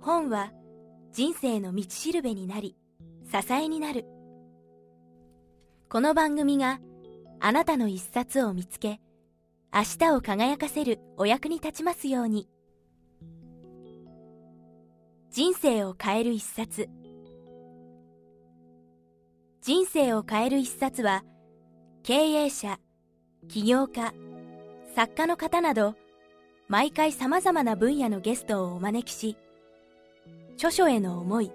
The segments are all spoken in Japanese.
本は人生の道しるべになり支えになる。この番組があなたの一冊を見つけ明日を輝かせるお役に立ちますように。人生を変える一冊。人生を変える一冊は経営者起業家作家の方など毎回さまざまな分野のゲストをお招きし著書への思い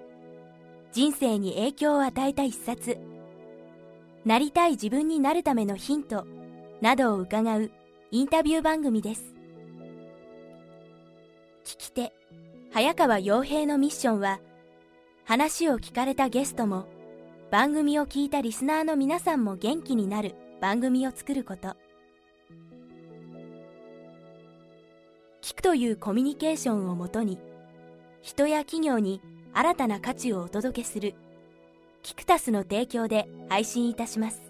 人生に影響を与えた一冊なりたい自分になるためのヒントなどを伺うインタビュー番組です。聞き手早川洋平のミッションは話を聞かれたゲストも番組を聞いたリスナーの皆さんも元気になる番組を作ること。聞くというコミュニケーションをもとに人や企業に新たな価値をお届けする。キクタスの提供で配信いたします。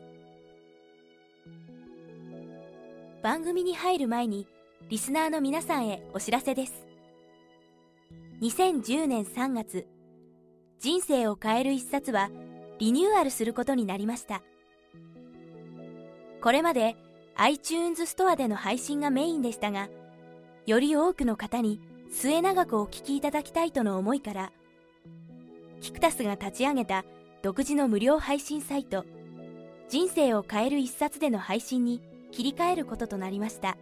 番組に入る前にリスナーの皆さんへお知らせです。2010年3月人生を変える一冊はリニューアルすることになりました。これまで iTunes ストアでの配信がメインでしたがより多くの方に末永くお聞きいただきたいとの思いからキクタスが立ち上げた独自の無料配信サイト人生を変える一冊での配信に切り替えることとなりました。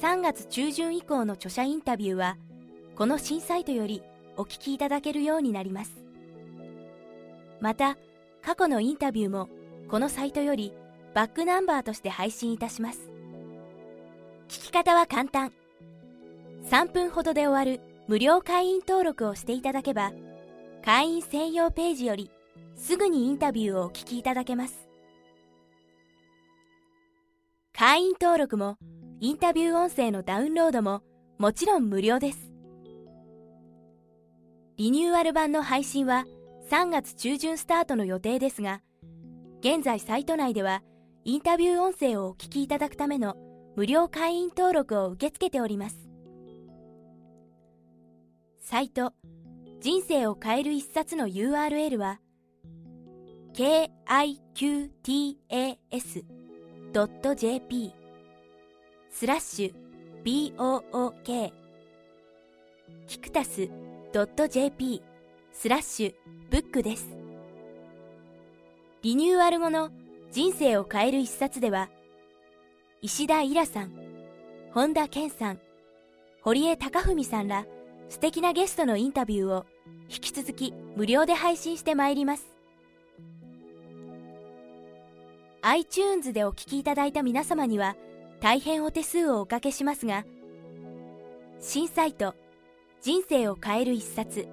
3月中旬以降の著者インタビューはこの新サイトよりお聞きいただけるようになります。また過去のインタビューもこのサイトよりバックナンバーとして配信いたします。聞き方は簡単。3分ほどで終わる無料会員登録をしていただけば会員専用ページよりすぐにインタビューをお聞きいただけます。会員登録もインタビュー音声のダウンロードももちろん無料です。リニューアル版の配信は3月中旬スタートの予定ですが現在サイト内ではインタビュー音声をお聞きいただくための無料会員登録を受け付けております。サイト人生を変える一冊の URL は kikutas.jp スラッシュ book キクタス .jp スラッシュブックです。リニューアル後の人生を変える一冊では石田イラさん本田健さん堀江貴文さんら素敵なゲストのインタビューを引き続き無料で配信してまいります。iTunes でお聞きいただいた皆様には大変お手数をおかけしますが新サイト人生を変える一冊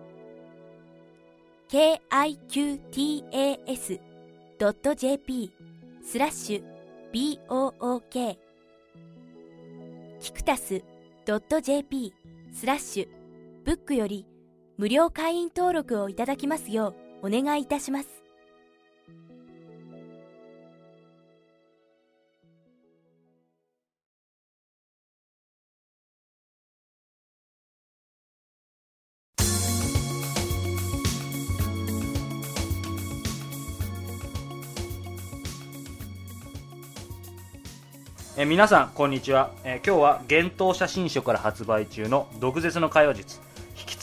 kikutas.jp スラッシュ book キクタス .jp スラッシュブックより無料会員登録をいただきますようお願いいたします。え皆さんこんにちは、え今日は幻冬写真書から発売中の毒舌の会話術。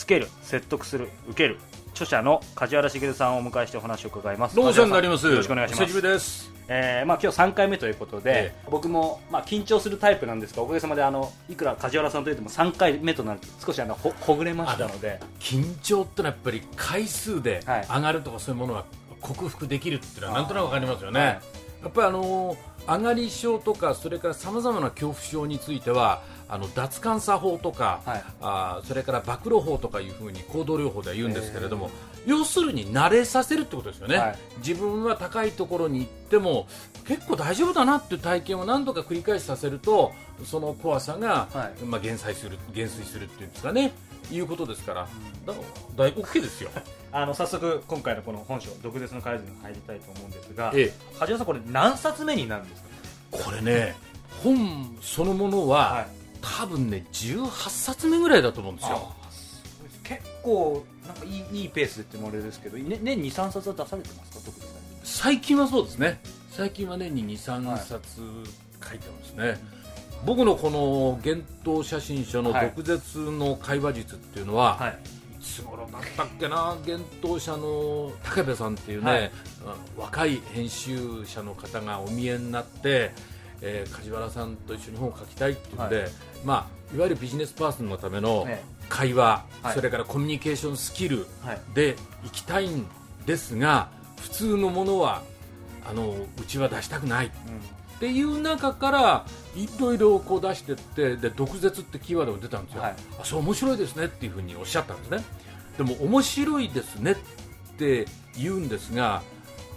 つける説得する受ける。著者の梶原茂さんをお迎えしてお話を伺います。どうもお世話になります。よろしくお願いします。久しぶりです。えーまあ、今日3回目ということで、え僕も、まあ、緊張するタイプなんですがおかげさまであのいくら梶原さんといっても3回目となると少しあのほほぐれましたので。緊張ってのはやっぱり回数ではい。上がるとかそういうものは克服できるっていうのはなんとなくわかりますよね。はい。やっぱりあのー上がり症とかそれからさまざまな恐怖症についてはあの脱感作法とか、はい。あーそれから暴露法とかいうふうに行動療法では言うんですけれども、要するに慣れさせるってことですよね、はい。自分は高いところに行っても結構大丈夫だなっていう体験を何度か繰り返しさせるとその怖さが、はい。まあ、減災する減衰するっていうんですかね。いうことですから。だ大 OK ですよ。あの早速今回のこの本書毒舌の会話術に入りたいと思うんですが、え梶原さんこれ何冊目になるんですか？これね本そのものは、はい多分ね18冊目ぐらいだと思うんですよ。結構なんかいいいいペースでってもあれですけど、ね、年に23冊は出されてますか？特に最近。はそうですね。最近は年に23冊書いてますね、僕のこの幻冬写真書の毒舌の会話術っていうのは、はい、いつ頃だったっけな？幻冬社の武部さんっていうね、はい、若い編集者の方がお見えになってえー、梶原さんと一緒に本を書きたいっていうので、はい。まあ、いわゆるビジネスパーソンのための会話、はい、それからコミュニケーションスキルでいきたいんですが普通のものはあのうちは出したくない、うん、っていう中からいろいろこう出していってで毒舌ってキーワードが出たんですよ、はい、あそう面白いですねっていうふうにおっしゃったんですね。でも面白いですねって言うんですが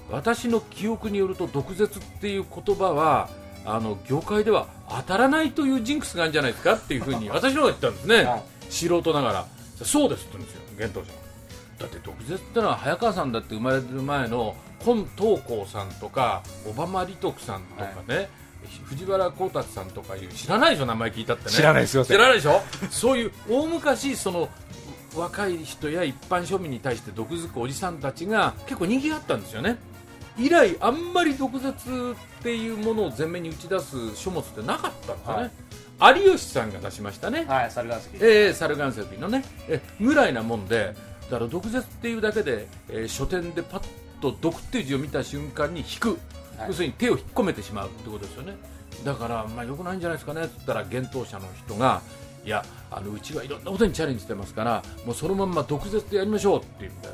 私の記憶によると毒舌っていう言葉はあの業界では当たらないというジンクスがあるんじゃないですかっていうふうに 私の方が言ったんですね、はい、素人ながら。そうですって言うんですよ幻冬者だって毒舌ってのは早川さんだって生まれる前の今東光さんとか小浜利徳さんとかね、はい、藤原光達さんとかいう知らないでしょ名前聞いたってね。知らないですよ知らないでしょ？そういう大昔その若い人や一般庶民に対して毒づくおじさんたちが結構人気があったんですよね以来あんまり毒舌っていうものを前面に打ち出す書物ってなかったんですよね、はい、有吉さんが出しましたね、はい、猿岩石、えー、猿岩石のね。えぐらいなもんでだから毒舌っていうだけで、えー、書店でパッと毒っていう字を見た瞬間に引く、はい、要するに手を引っ込めてしまうってことですよね。だからまあよくないんじゃないですかね。って言ったら幻冬者の人がいやあのうちはいろんなことにチャレンジしてますからもうそのまんま毒舌でやりましょうって言うんで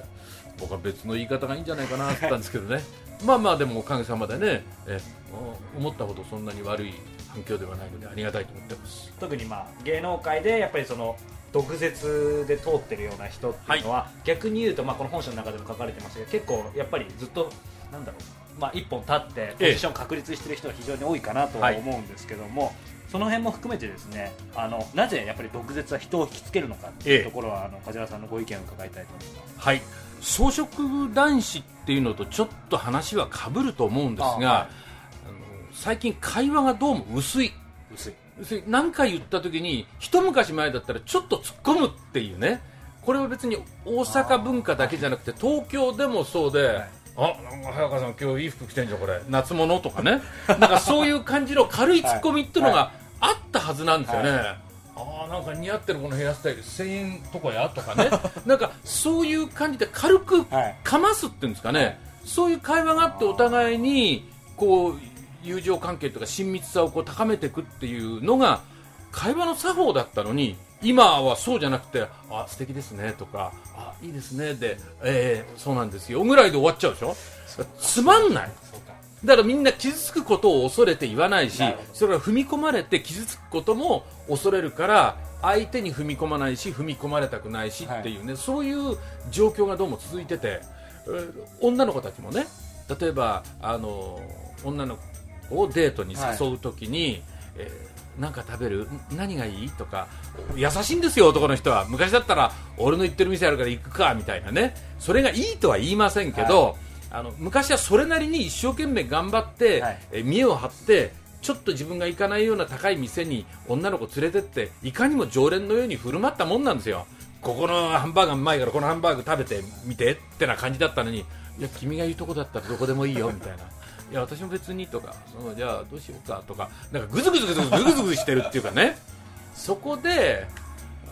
僕は別の言い方がいいんじゃないかなって言ったんですけどねまあまあでもおかげさまでねえ思ったほどそんなに悪い反響ではないのでありがたいと思ってます。特にまあ芸能界でやっぱりその毒舌で通ってるような人っていうのは、はい、逆に言うと、まあ、この本書の中でも書かれてましたけど結構やっぱりずっとなんだろう、まあ、一本立ってポジション確立してる人が非常に多いかなとは思うんですけども、はい、その辺も含めてですねあのなぜやっぱり毒舌は人を引きつけるのかっていうところは、あの梶原さんのご意見を伺いたいと思います。はい草食男子っていうのとちょっと話はかぶると思うんですが、はい、あの最近会話がどうも薄い。薄い。薄い。何回言った時に一昔前だったらちょっと突っ込むっていうね。これは別に大阪文化だけじゃなくて東京でもそうで、はい。あ早川さん今日いい服着てんじゃんこれ。夏物とかね。なんかそういう感じの軽いツッコミっていうのがあったはずなんですよね、はい。ああなんか似合ってるこのヘアスタイル1000円とかやとかね。なんかそういう感じで軽くかますっていうんですかね、はい、そういう会話があってお互いにこう友情関係とか親密さをこう高めていくっていうのが会話の作法だったのに今はそうじゃなくてあ素敵ですねとかあいいですねで、えー、そうなんですよ。ぐらいで終わっちゃうでしょ？つまんないだからみんな傷つくことを恐れて言わないしそれは踏み込まれて傷つくことも恐れるから相手に踏み込まないし踏み込まれたくないしっていうね、はい、そういう状況がどうも続いてて女の子たちもね例えばあの女の子をデートに誘う時に、はい、えー、なんか食べる？何がいい？とか優しいんですよ男の人は。昔だったら俺の言ってる店あるから行くかみたいなね。それがいいとは言いませんけど、はいあの昔はそれなりに一生懸命頑張って、はい、え見栄を張ってちょっと自分が行かないような高い店に女の子連れてっていかにも常連のように振る舞ったもんなんですよ。ここのハンバーガーうまいからこのハンバーグ食べてみてってな感じだったのにいや君が言うとこだったらどこでもいいよみたいな。いや私も別にとかそうじゃあどうしようかとかなんかぐずぐずぐずぐずぐずぐずしてるっていうかね。そこで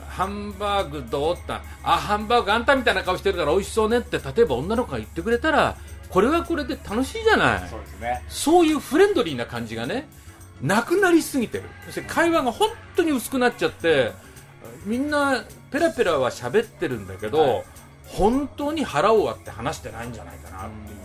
ハンバーグどうったあハンバーグあんたみたいな顔してるから美味しそうねって例えば女の子が言ってくれたらこれはこれで楽しいじゃない。そうですね。そういうフレンドリーな感じがねなくなりすぎてる。そして会話が本当に薄くなっちゃってみんなペラペラは喋ってるんだけど、はい、本当に腹を割って話してないんじゃないかなっていう。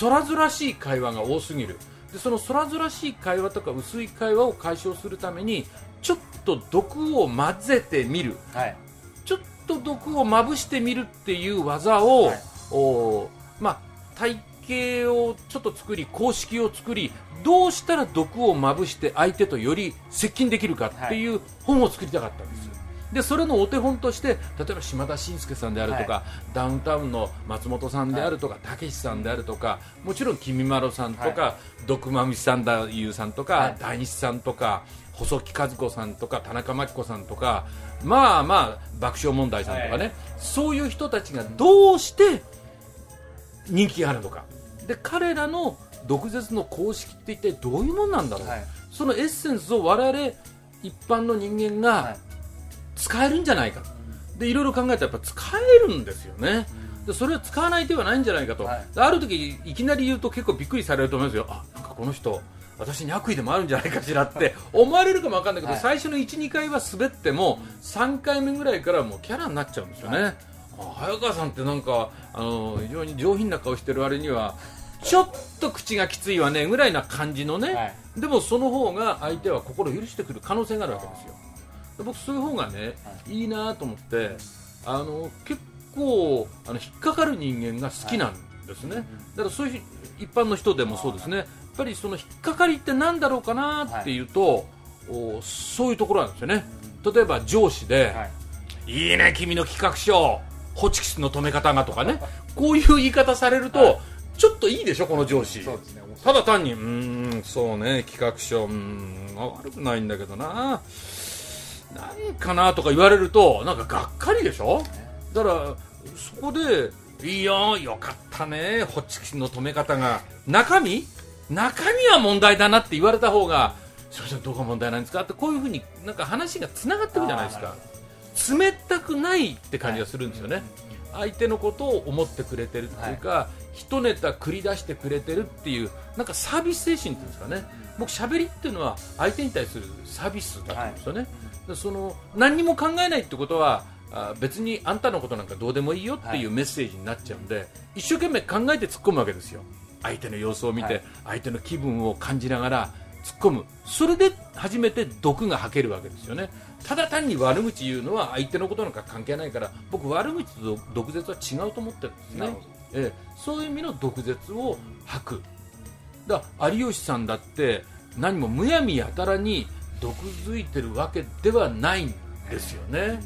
空ずらしい会話が多すぎる。でその空ずらしい会話とか薄い会話を解消するためにちょっと毒を混ぜてみる、はい、ちょっと毒をまぶしてみるっていう技を、はい、おまあ体系をちょっと作り公式を作りどうしたら毒をまぶして相手とより接近できるかっていう本を作りたかったんです、でそれのお手本として例えば島田紳介さんであるとか、ダウンタウンの松本さんであるとかたけしさんであるとかもちろんきみまろさんとか、毒まみさんだゆうさんとか、はい。大西さんとか細木和子さんとか田中真紀子さんとかまあまあ爆笑問題さんとかね、はい。そういう人たちがどうして人気があるのか。で彼らの毒舌の公式って一体どういうもんなんだろう、はい。そのエッセンスを我々一般の人間がはい。使えるんじゃないか、でいろいろ考えたらやっぱ使えるんですよね、でそれは使わない手はないんじゃないかと、はい。である時いきなり言うと結構びっくりされると思いますよ。あなんかこの人私に悪意でもあるんじゃないかしらって思われるかもわかんないけど、はい。最初の12回は滑っても3回目ぐらいからもうキャラになっちゃうんですよね、あ早川さんってなんかあの非常に上品な顔してる割にはちょっと口がきついわねぐらいな感じのね、はい。でもその方が相手は心を許してくる可能性があるわけですよ。で僕そういう方がね、い、いなと思ってあの結構あの引っかかる人間が好きなんですね、だからそういう一般の人でもそうですね。やっぱりその引っかかりって何だろうかなっていうと、おそういうところなんですよね。例えば上司で、はい。いいね君の企画書ホチキスの止め方がとかね。こういう言い方されると、ちょっといいでしょこの上司。ね。ただ単にうーんそうね企画書うーんあ悪くないんだけどな。何かなとか言われるとなんかがっかりでしょ。だからそこでいいよよかったねホチキスの止め方が。中身？中身は問題だなって言われた方がすいませんどこが問題なんですか？ってこういうふうになんか話がつながってるじゃないですか冷たくないって感じがするんですよね、相手のことを思ってくれてるっていうか、一ネタ繰り出してくれてるっていうなんかサービス精神っていうんですかね、僕喋りっていうのは相手に対するサービスだと思うんですよね、でその何にも考えないってことはあ別にあんたのことなんかどうでもいいよっていうメッセージになっちゃうんで、一生懸命考えて突っ込むわけですよ。相手の様子を見て、はい。相手の気分を感じながら突っ込む。それで初めて毒が吐けるわけですよね。ただ単に悪口言うのは相手のことなんか関係ないから僕悪口と毒舌は違うと思ってるんですね。ええ、そういう意味の毒舌を吐く。だから有吉さんだって何もむやみやたらに毒づいてるわけではないんですよね、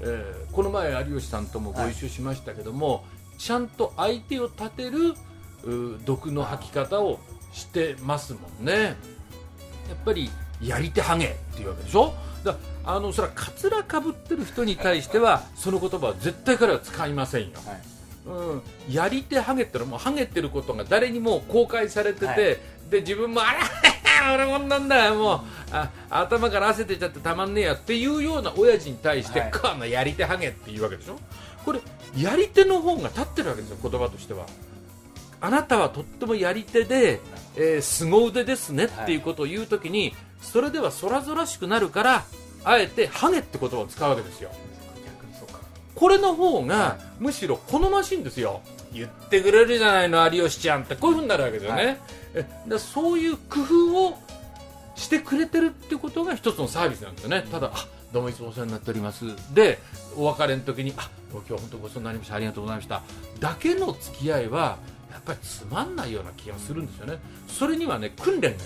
ええ。この前有吉さんともご一緒しましたけども、ちゃんと相手を立てるう毒の吐き方をしてますもんねやっぱりやり手ハゲっていうわけでしょ？だあのそれはカツラかぶってる人に対してはその言葉は絶対彼は使いませんよ。はい。うん、やり手ハゲってのはもうハゲてることが誰にも公開されてて、はい。で自分もあら 俺もんなんだよもう。あ頭から汗出ちゃってたまんねえやっていうような親父に対して、はい。このやり手ハゲっていうわけでしょ？これやり手の方が立ってるわけですよ言葉としては。あなたはとってもやり手で、えー凄腕ですねっていうことを言うときに、それでは空々しくなるからあえてハゲって言葉を使うわけですよ。逆にそうか。これの方がむしろ好ましいんですよ。言ってくれるじゃないの有吉ちゃんって。こういうふうになるわけですよね、はい。そういう工夫をしてくれてるってことが一つのサービスなんですよね。ただあどうもいつもお世話になっております。でお別れの時にあ今日は本当ごちそうになりました。ありがとうございました。だけの付き合いはやっぱりつまんないような気がするんですよね。それにはね訓練がいる。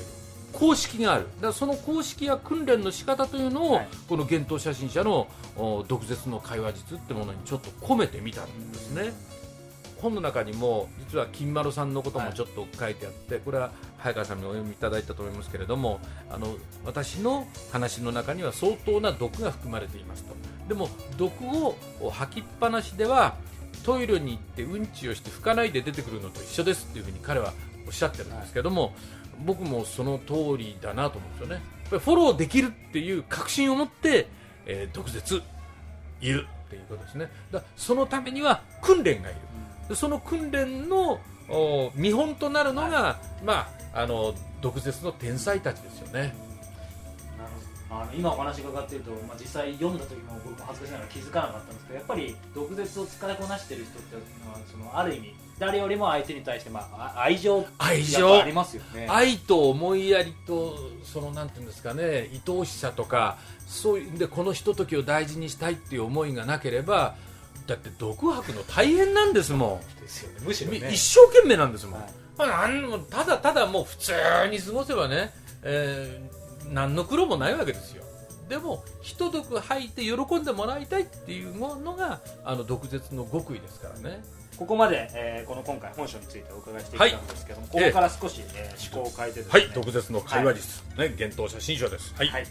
公式がある。だからその公式や訓練の仕方というのを、はい。この幻冬写真者のお毒舌の会話術ってものにちょっと込めてみたんですね。本の中にも実は金丸さんのこともちょっと書いてあって、これは早川さんにお読みいただいたと思いますけれどもあの私の話の中には相当な毒が含まれていますと。でも毒を吐きっぱなしではトイレに行ってうんちをして拭かないで出てくるのと一緒ですっていうふうに彼はおっしゃってるんですけども、僕もその通りだなと思うんですよね。やっぱりフォローできるっていう確信を持って、えー毒舌言うっていうことですね。だそのためには訓練がいる。でその訓練のお見本となるのが、まあ、あの毒舌の天才たちですよねあの今お話伺っていると、まあ、実際読んだ時も僕も恥ずかしながら気づかなかったんですけどやっぱり毒舌を使いこなしている人っていうのはそのある意味誰よりも相手に対して、まあ、あ愛情愛情ぱありますよね。愛と思いやりとそのなんていうんですかね愛おしさとかそういうんでこのひとときを大事にしたいっていう思いがなければだって毒吐くの大変なんですもん。ですよねむしろね。一生懸命なんですもん、はい。まあ、なんもただただもう普通に過ごせばね、えー何の苦労もないわけですよ。でも一毒吐いて喜んでもらいたいっていうのがあの毒舌の極意ですからね。ここまで、えーこの今回本書についてお伺いしてきたんですけども、ここから少し、えー思考を変えてですね、はい。毒舌の会話術、ね幻冬写真書です。はい、はい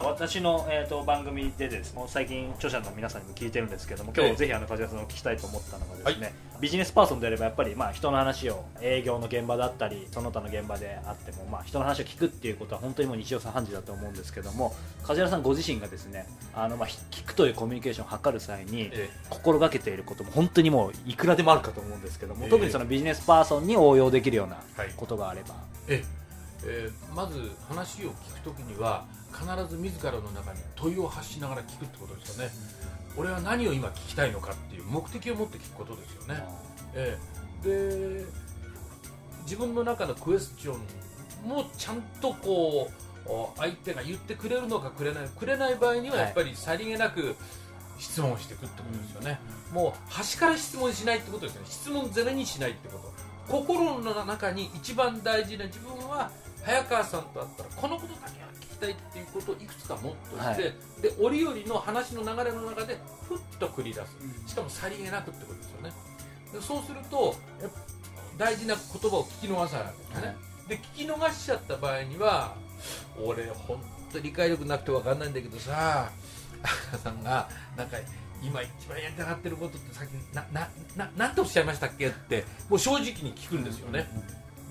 私の、えー、と番組でですもう最近著者の皆さんにも聞いてるんですけども今え。え日ぜひあの梶原さんを聞きたいと思ったのがですね、ビジネスパーソンであればやっぱりまあ人の話を営業の現場だったりその他の現場であってもまあ人の話を聞くっていうことは本当にもう日常茶飯事だと思うんですけども梶原さんご自身がですねあのまあひ聞くというコミュニケーションを図る際にえ心がけていることも本当にもういくらでもあるかと思うんですけども、ええ。特にそのビジネスパーソンに応用できるようなはい。ことがあれば、ええ。ーまず話を聞くときには必ず自らの中に問いを発しながら聞くってことですよね、俺は何を今聞きたいのかっていう目的を持って聞くことですよね、ええ。で自分の中のクエスチョンもちゃんとこうお相手が言ってくれるのかくれないくれない場合にははい。やっぱりさりげなく質問していくってことですよね、もう端から質問しないってことですよね。質問ゼロにしないってこと。心の中に一番大事な自分は早川さんと会ったらこのことだけたいっていうことをいくつか持っといて、はい。で折々の話の流れの中でふっと繰り出す。しかもさりげなくってことですよね。でそうすると大事な言葉を聞き逃さないわけですね、はい。で聞き逃しちゃった場合には俺本当理解力なくて分かんないんだけどさ赤さんがなんか今一番やりたがってることってさっきななななんておっしゃいましたっけってもう正直に聞くんですよね、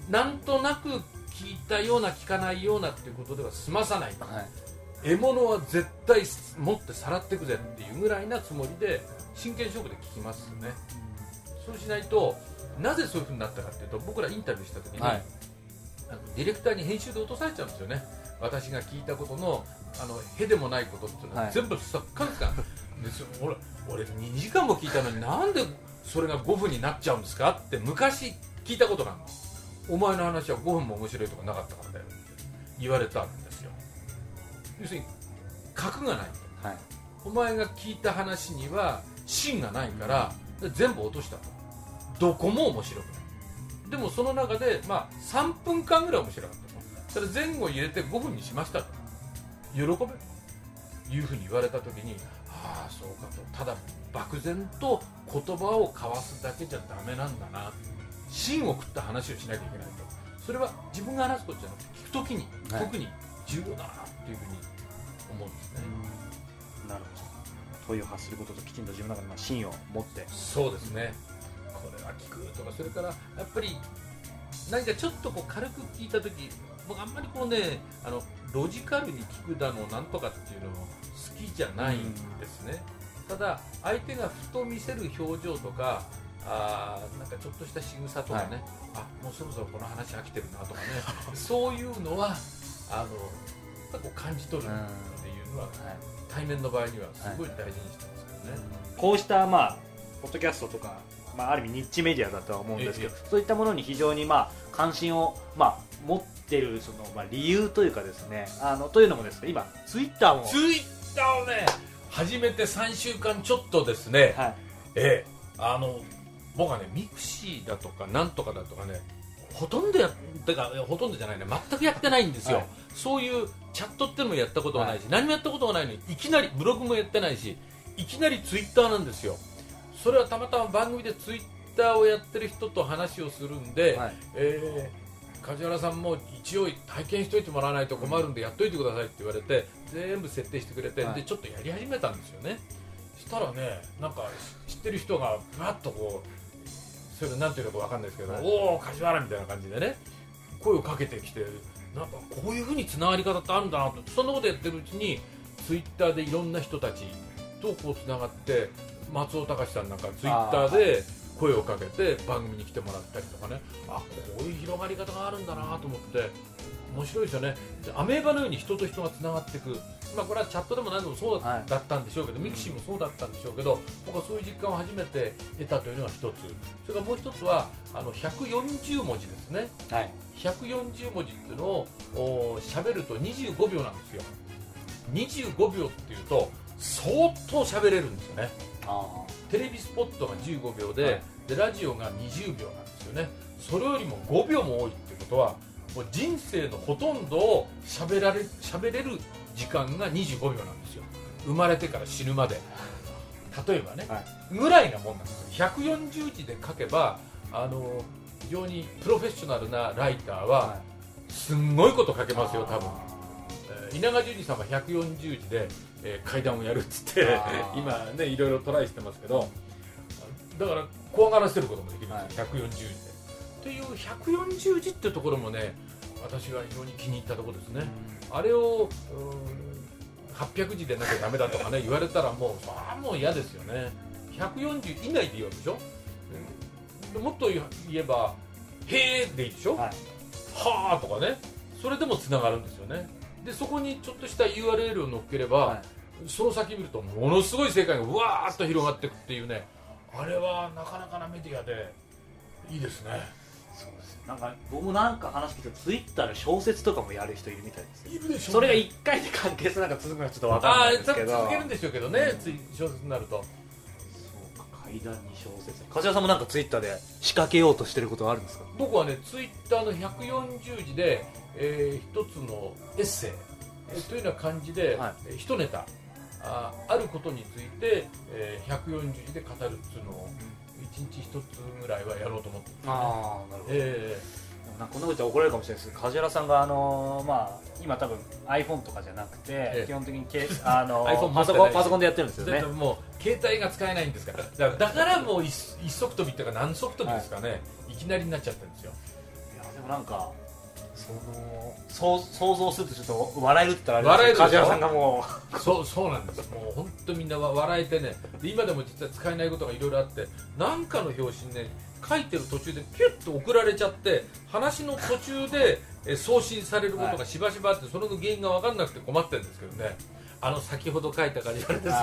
なんとなく聞いたような聞かないようなっていうことでは済まさないはい。獲物は絶対持ってさらっていくぜっていうぐらいなつもりで真剣勝負で聞きますよねそうしないとなぜそういうふうになったかっていうと僕らインタビューした時に、はい。あのディレクターに編集で落とされちゃうんですよね。私が聞いたことのあのへでもないことっていうのは、はい。全部さっかんすかですよ。俺俺2時間も聞いたのになんでそれが5分になっちゃうんですかって昔聞いたことがあるのお前の話は5分も面白いとかなかったからだよって言われたんですよ。要するに核がないと。はいお前が聞いた話には芯がないから全部落としたと。どこも面白くない。でもその中で、まあ、3分間ぐらい面白かったと。それ前後入れて5分にしましたと。喜べ。というふうに言われた時にああそうかと。ただ漠然と言葉を交わすだけじゃダメなんだな。芯を食った話をしなきゃいけないと。それは自分が話すことじゃなくて聞く時に、はい。特に重要だなっていうふうに思うんですね、なるほど。問いを発することときちんと自分の中にまあ芯を持って。そうですね。これは聞くとかそれからやっぱり何かちょっとこう軽く聞いた時僕あんまりこうねあのロジカルに聞くだのなんとかっていうのも好きじゃないんですね、ただ相手がふと見せる表情とかあーなんかちょっとした仕草とかね、あもうそろそろこの話飽きてるなとかね。そういうのはあのやっぱこう感じ取るっていうのは、対面の場合にはすごい大事にしてますけどね、こうしたまあポッドキャストとか、まあ、ある意味ニッチメディアだとは思うんですけど、えそういったものに非常にまあ関心をまあ持ってるそのまあ理由というかですねあのというのもですね今ツイッターもツイッターをね始めて3週間ちょっとですね、はい。ええあの僕はねミクシーだとかなんとかだとかねほとんどやってかほとんどじゃないね全くやってないんですよ、はい。そういうチャットってのもやったことがないし、何もやったことがないのにいきなりブログもやってないしいきなりツイッターなんですよ。それはたまたま番組でツイッターをやってる人と話をするんで、はい。えー梶原さんも一応体験しといてもらわないと困るんでやっといてくださいって言われて全部設定してくれて、はい。でちょっとやり始めたんですよね。したらねなんか知ってる人がふわっとこうそれなんていうのかわかんないですけど、はい。おお梶原みたいな感じでね声をかけてきてなんかこういうふうにつながり方ってあるんだなと。そんなことやってるうちにツイッターでいろんな人たちとこうつながって松尾隆さんなんかツイッターで声をかけて番組に来てもらったりとかね。あこういう広がり方があるんだなと思って面白いですよね。でアメーバのように人と人がつながっていく、まあ、これはチャットでも何でもそうだ,、はい。ったんでしょうけどミクシーもそうだったんでしょうけど僕はそういう実感を初めて得たというのが一つ。それからもう一つはあの140文字ですね。はい。140文字っていうのをお喋ると25秒なんですよ。25秒っていうと相当喋れるんですよね。あテレビスポットが15秒で,、はいでラジオが20秒なんですよね。それよりも5秒も多いってことはもう人生のほとんどを喋られ喋れる時間が25秒なんですよ。生まれてから死ぬまで。例えばね、はい。ぐらいなもんなんですよ。140字で書けばあの非常にプロフェッショナルなライターはすんごいこと書けますよ多分、えー稲川淳二さんは140字で、えー階段をやるっつって 今ねいろいろトライしてますけどだから怖がらせることもできるんですよ、140字で。っていう140字っていうところもね私は非常に気に入ったところですね、あれをうん800字でなきゃダメだとかね言われたらもうそれはもう嫌ですよね。140以内で言うわけでしょ、うん。もっと言えば「へーでいいでしょ「はい。はあ」とかね。それでもつながるんですよね。でそこにちょっとした URL を載っければ、はい。その先見るとものすごい世界がうわーっと広がっていくっていうねあれはなかなかなメディアでいいですね。そうですなんか僕もなんか話聞いてツイッターで小説とかもやる人いるみたいですよ。いるでしそれが1回で完結なんか続くのはちょっと分かんないですけど。続けるんでしょうけどね、つい小説になると。そうか階段に小説。梶原さんもなんかツイッターで仕掛けようとしてることはあるんですか？僕はねツイッターの140字で、えー一つのエッセイ、えーというような感じで、はい。えー一ネタああることについて、えー140字で語るっていうのを一日一つぐらいはやろうと思ってます、ね、ああなるほど。えなんかこんなこと言ったら怒られるかもしれないですけど梶原さんがあのーまあ今多分 iPhone とかじゃなくて、え基本的にけあの iPhone パソコンパソコンでやってるんですーよね。もう携帯が使えないんですから。だからだからもう一一足飛びっていうか何足飛びですかね、い、きなりになっちゃってるんですよ。いやでもなんかそのそう想像するとちょっと笑えるって言ったらあれです梶原さんがもそうそうなんですもう本当みんなわ笑えてね。で今でも実は使えないことがいろいろあって何かの表紙にね書いてる途中でピュッと送られちゃって話の途中でえ送信されることがしばしばあってその原因が分かんなくて困ってるんですけどね。あの先ほど書いた感じなんですよ。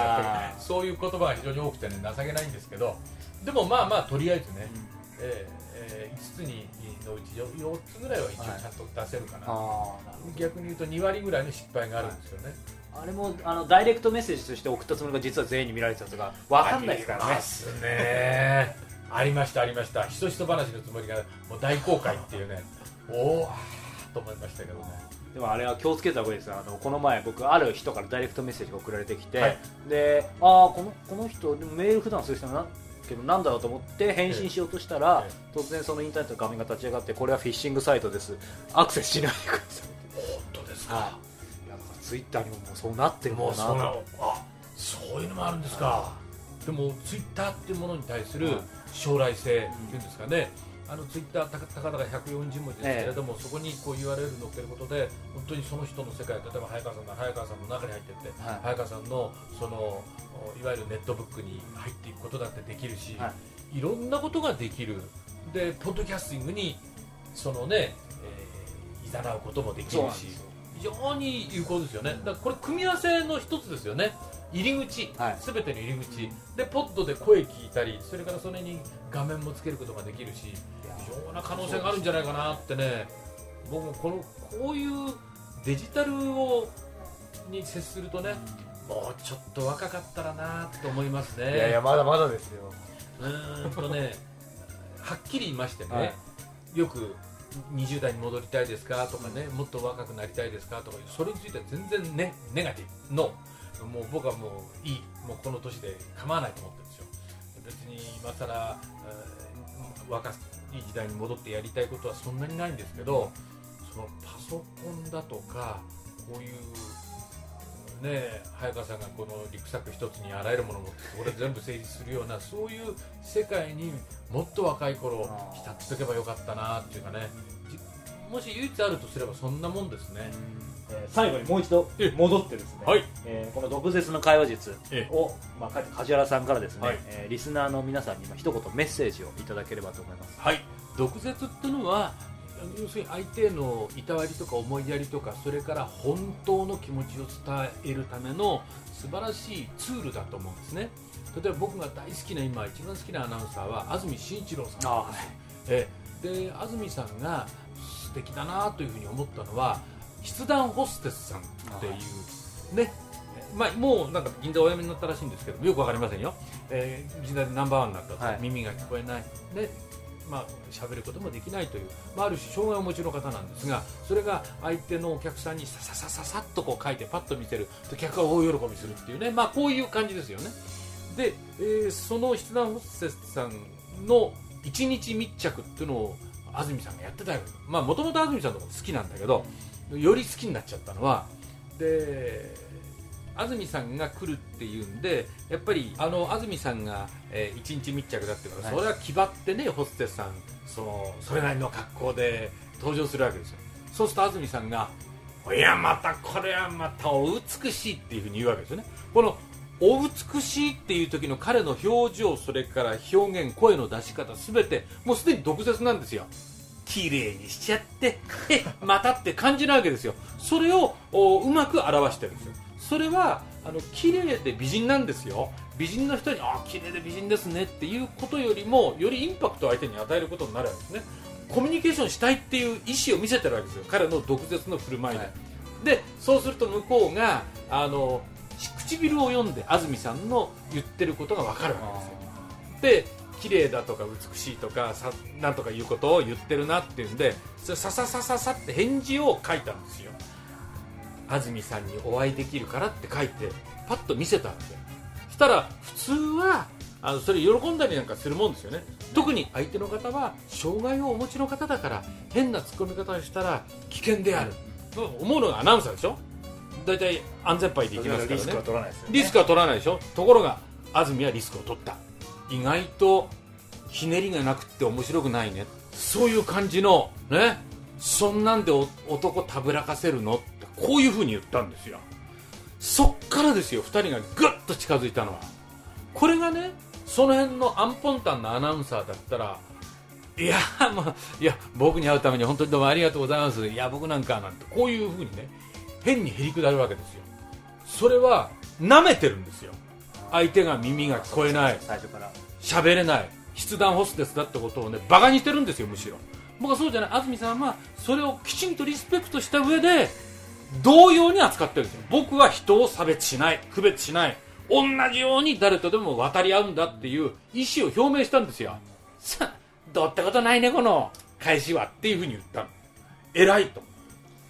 そういう言葉が非常に多くてね情けないんですけど。でもまあまあとりあえずね、う、えーえ5つにのうち 4, つぐらいは一応ちゃんと出せるかな、ああなるほど。逆に言うと2割ぐらいの失敗があるんですよね、あれもあのダイレクトメッセージとして送ったつもりが実は全員に見られてたとか分かんないですからね。ありますね。ありましたありました。ひそひそ話のつもりがもう大公開っていうね。おおと思いましたけどね。でもあれは気をつけた方がいいですよ。あのこの前僕ある人からダイレクトメッセージが送られてきて、はい。でああこのこの人でもメール普段する人な。んけどなんだろうと思って返信しようとしたら、え突然そのインターネットの画面が立ち上がってこれはフィッシングサイトです。アクセスしないでください本当ですはい。いやだからツイッターにももうそうなってるんだなもうそうなの。あそういうのもあるんですか。でもツイッターっていうものに対するはい。将来性っていうんですかね、あのツイッターたかたかだか140文字ですけれども、そこにこう URL 載っけることで本当にその人の世界例えば早川さんなら早川さんの中に入っていって、はい。早川さんのそのおいわゆるネットブックに入っていくことだってできるし、、はい。ろんなことができる。でポッドキャスティングにそのね、えざなうこともできるし非常に有効ですよね。だからこれ組み合わせの一つですよね。入り口、はい。すべての入り口。でポッドで声聞いたりそれからそれに画面もつけることができるしいや非常な可能性があるんじゃないかなってね。僕もこのこういうデジタルをに接するとねもうちょっと若かったらなと思いますね。いやいやまだまだですよ。うーんとね はっきり言いましてね、はい。よく20代に戻りたいですかとかね、もっと若くなりたいですかとかそれについては全然ねネガティブのもう僕はもういい。もうこの年で構わないと思ってるんですよ。別に今更、えー若い時代に戻ってやりたいことはそんなにないんですけどそのパソコンだとかこういうね早川さんがこのリュックサック一つにあらゆるものを持ってこれ全部成立するようなそういう世界にもっと若い頃浸っておけばよかったなっていうかね。じもし唯一あるとすればそんなもんですね。えー最後にもう一度え。戻ってですね、はい。えーこの毒舌の会話術えを、まあ、梶原さんからですね、はい。えーリスナーの皆さんにまあ一言メッセージをいただければと思います。はい。毒舌っていうのは要するに相手へのいたわりとか思いやりとかそれから本当の気持ちを伝えるための素晴らしいツールだと思うんですね。例えば僕が大好きな今一番好きなアナウンサーは安住紳一郎さんあはい。え。で安住さんが素敵だなというふうに思ったのは筆談ホステスさんっていうねまあ、もうなんか銀座お辞めになったらしいんですけどよくわかりませんよ、えー銀座でナンバーワンになったと、はい。耳が聞こえない。でまあ喋ることもできないという、まあ、ある種障害をお持ちの方なんですがそれが相手のお客さんにさささささっとこう書いてパッと見せる。と客が大喜びするっていうね、まあ、こういう感じですよね。で、えー、その筆談ホステスさんの一日密着っていうのを安住さんがやってたよまあもともと安住さんのこと好きなんだけどより好きになっちゃったのはで安住さんが来るっていうんでやっぱりあの安住さんが、えー、一日密着だってから、はい、それは気張ってねホステスさんそのそれなりの格好で登場するわけですよ。そうすると安住さんが「いやまたこれはまたお美しい」っていうふうに言うわけですよね。このお美しいっていう時の彼の表情それから表現声の出し方全てもうすでに毒舌なんですよ。綺麗にしちゃって。またって感じなわけですよ。それをうまく表してるんですよ。それはあの綺麗で美人なんですよ。美人の人にあ綺麗で美人ですねっていうことよりもよりインパクトを相手に与えることになるわけですね。コミュニケーションしたいっていう意思を見せてるわけですよ。彼の毒舌の振る舞いで、はい、でそうすると向こうがあの唇を読んで安住さんの言ってることが分かるわけですよ。で綺麗だとか美しいとかさなんとかいうことを言ってるなっていうんでそれさささささって返事を書いたんですよ。安住さんにお会いできるからって書いてパッと見せたんでしたら普通はあのそれ喜んだりなんかするもんですよね。特に相手の方は障害をお持ちの方だから変なツッコミ方をしたら危険である。と思うのがアナウンサーでしょ大体安全牌でいきますからね。リスクは取らないですよ、ね、リスクは取らないでしょ？ところが安住はリスクを取った。意外とひねりがなくて面白くないね。そういう感じのね？そんなんで男たぶらかせるの？ってこういうふうに言ったんですよ。そっからですよ2人がぐっと近づいたのは。これがねその辺のアンポンタンなアナウンサーだったらいやまあいや僕に会うために本当にどうもありがとうございます。いや僕なんかなんてこういうふうにね変にへりくだるわけですよ。それは舐めてるんですよ。相手が耳が聞こえない。最初から。喋れない。筆談ホステスだってことをねバカにしてるんですよむしろ。僕はそうじゃない。安住さんはそれをきちんとリスペクトした上で同様に扱ってるんですよ。僕は人を差別しない。区別しない。同じように誰とでも渡り合うんだっていう意思を表明したんですよ。さどうってことないねこの。返しは。っていうふうに言ったの。偉いと。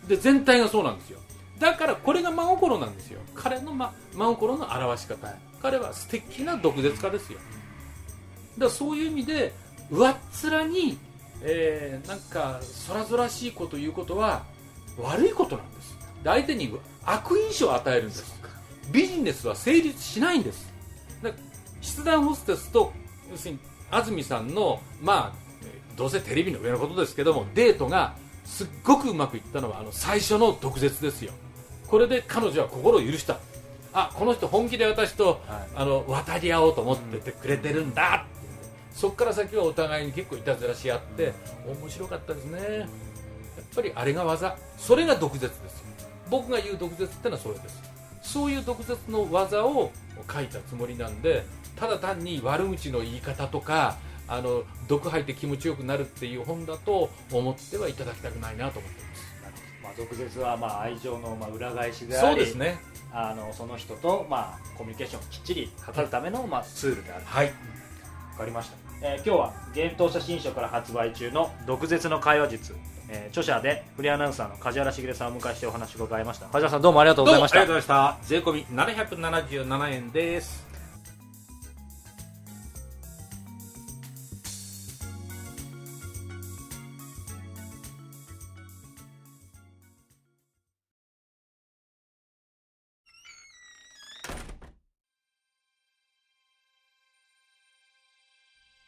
で全体がそうなんですよだからこれが真心なんですよ。彼の、ま、真心の表し方。彼は素敵な毒舌家ですよ。だからそういう意味で上っ面に、えー、なんか空々しいこと言うことは悪いことなんです。相手に悪印象を与えるんです。ビジネスは成立しないんです。筆談ホステスと要するに安住さんのまあどうせテレビの上のことですけどもデートがすっごくうまくいったのはあの最初の毒舌ですよこれで彼女は心を許した。あこの人本気で私と、はい、あの渡り合おうと思っててくれてるんだ、うん、そこから先はお互いに結構いたずらし合って、うん、面白かったですね。やっぱりあれが技。それが毒舌です僕が言う毒舌ってのはそれです。そういう毒舌の技を書いたつもりなんでただ単に悪口の言い方とかあの毒吐いて気持ちよくなるっていう本だと思ってはいただきたくないなと思ってますまあ、毒舌はまあ愛情のまあ裏返しでありそうですね。あのその人とまあコミュニケーションをきっちり図るためのまあツールである。はい。分かりました、えー、今日は幻冬写真書から発売中の「毒舌の会話術」えー、著者でフリーアナウンサーの梶原茂さんをお迎えしてお話を伺いました。梶原さんどうもありがとうございました。ありがとうございました。税込み777円です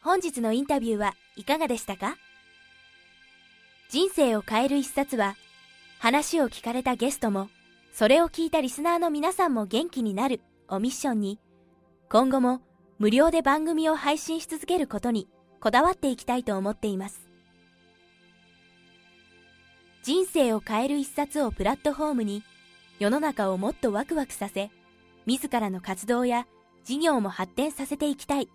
本日のインタビューはいかがでしたか？人生を変える一冊は話を聞かれたゲストもそれを聞いたリスナーの皆さんも元気になるをミッションに今後も無料で番組を配信し続けることにこだわっていきたいと思っています。人生を変える一冊をプラットフォームに世の中をもっとワクワクさせ自らの活動や事業も発展させていきたい。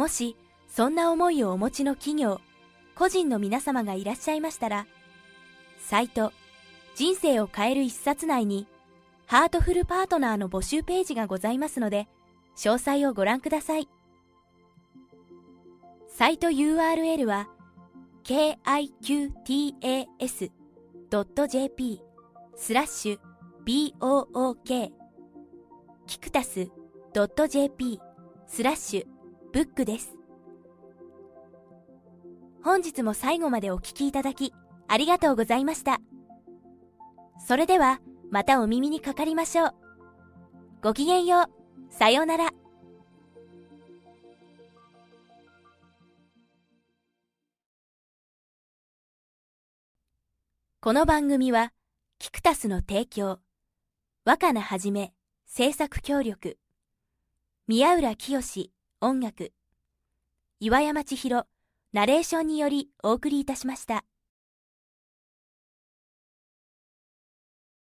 もし、そんな思いをお持ちの企業、個人の皆様がいらっしゃいましたら、サイト、人生を変える一冊内に、ハートフルパートナーの募集ページがございますので、詳細をご覧ください。サイト URL は kiqtas.jp スラッシュ book キクタス .jp スラッシュブックです。本日も最後までお聞きいただきありがとうございました。それではまたお耳にかかりましょう。ごきげんよう。さようなら。この番組は、キクタスの提供、若菜はじめ、制作協力、宮浦清、音楽、岩山千尋、ナレーションによりお送りいたしました。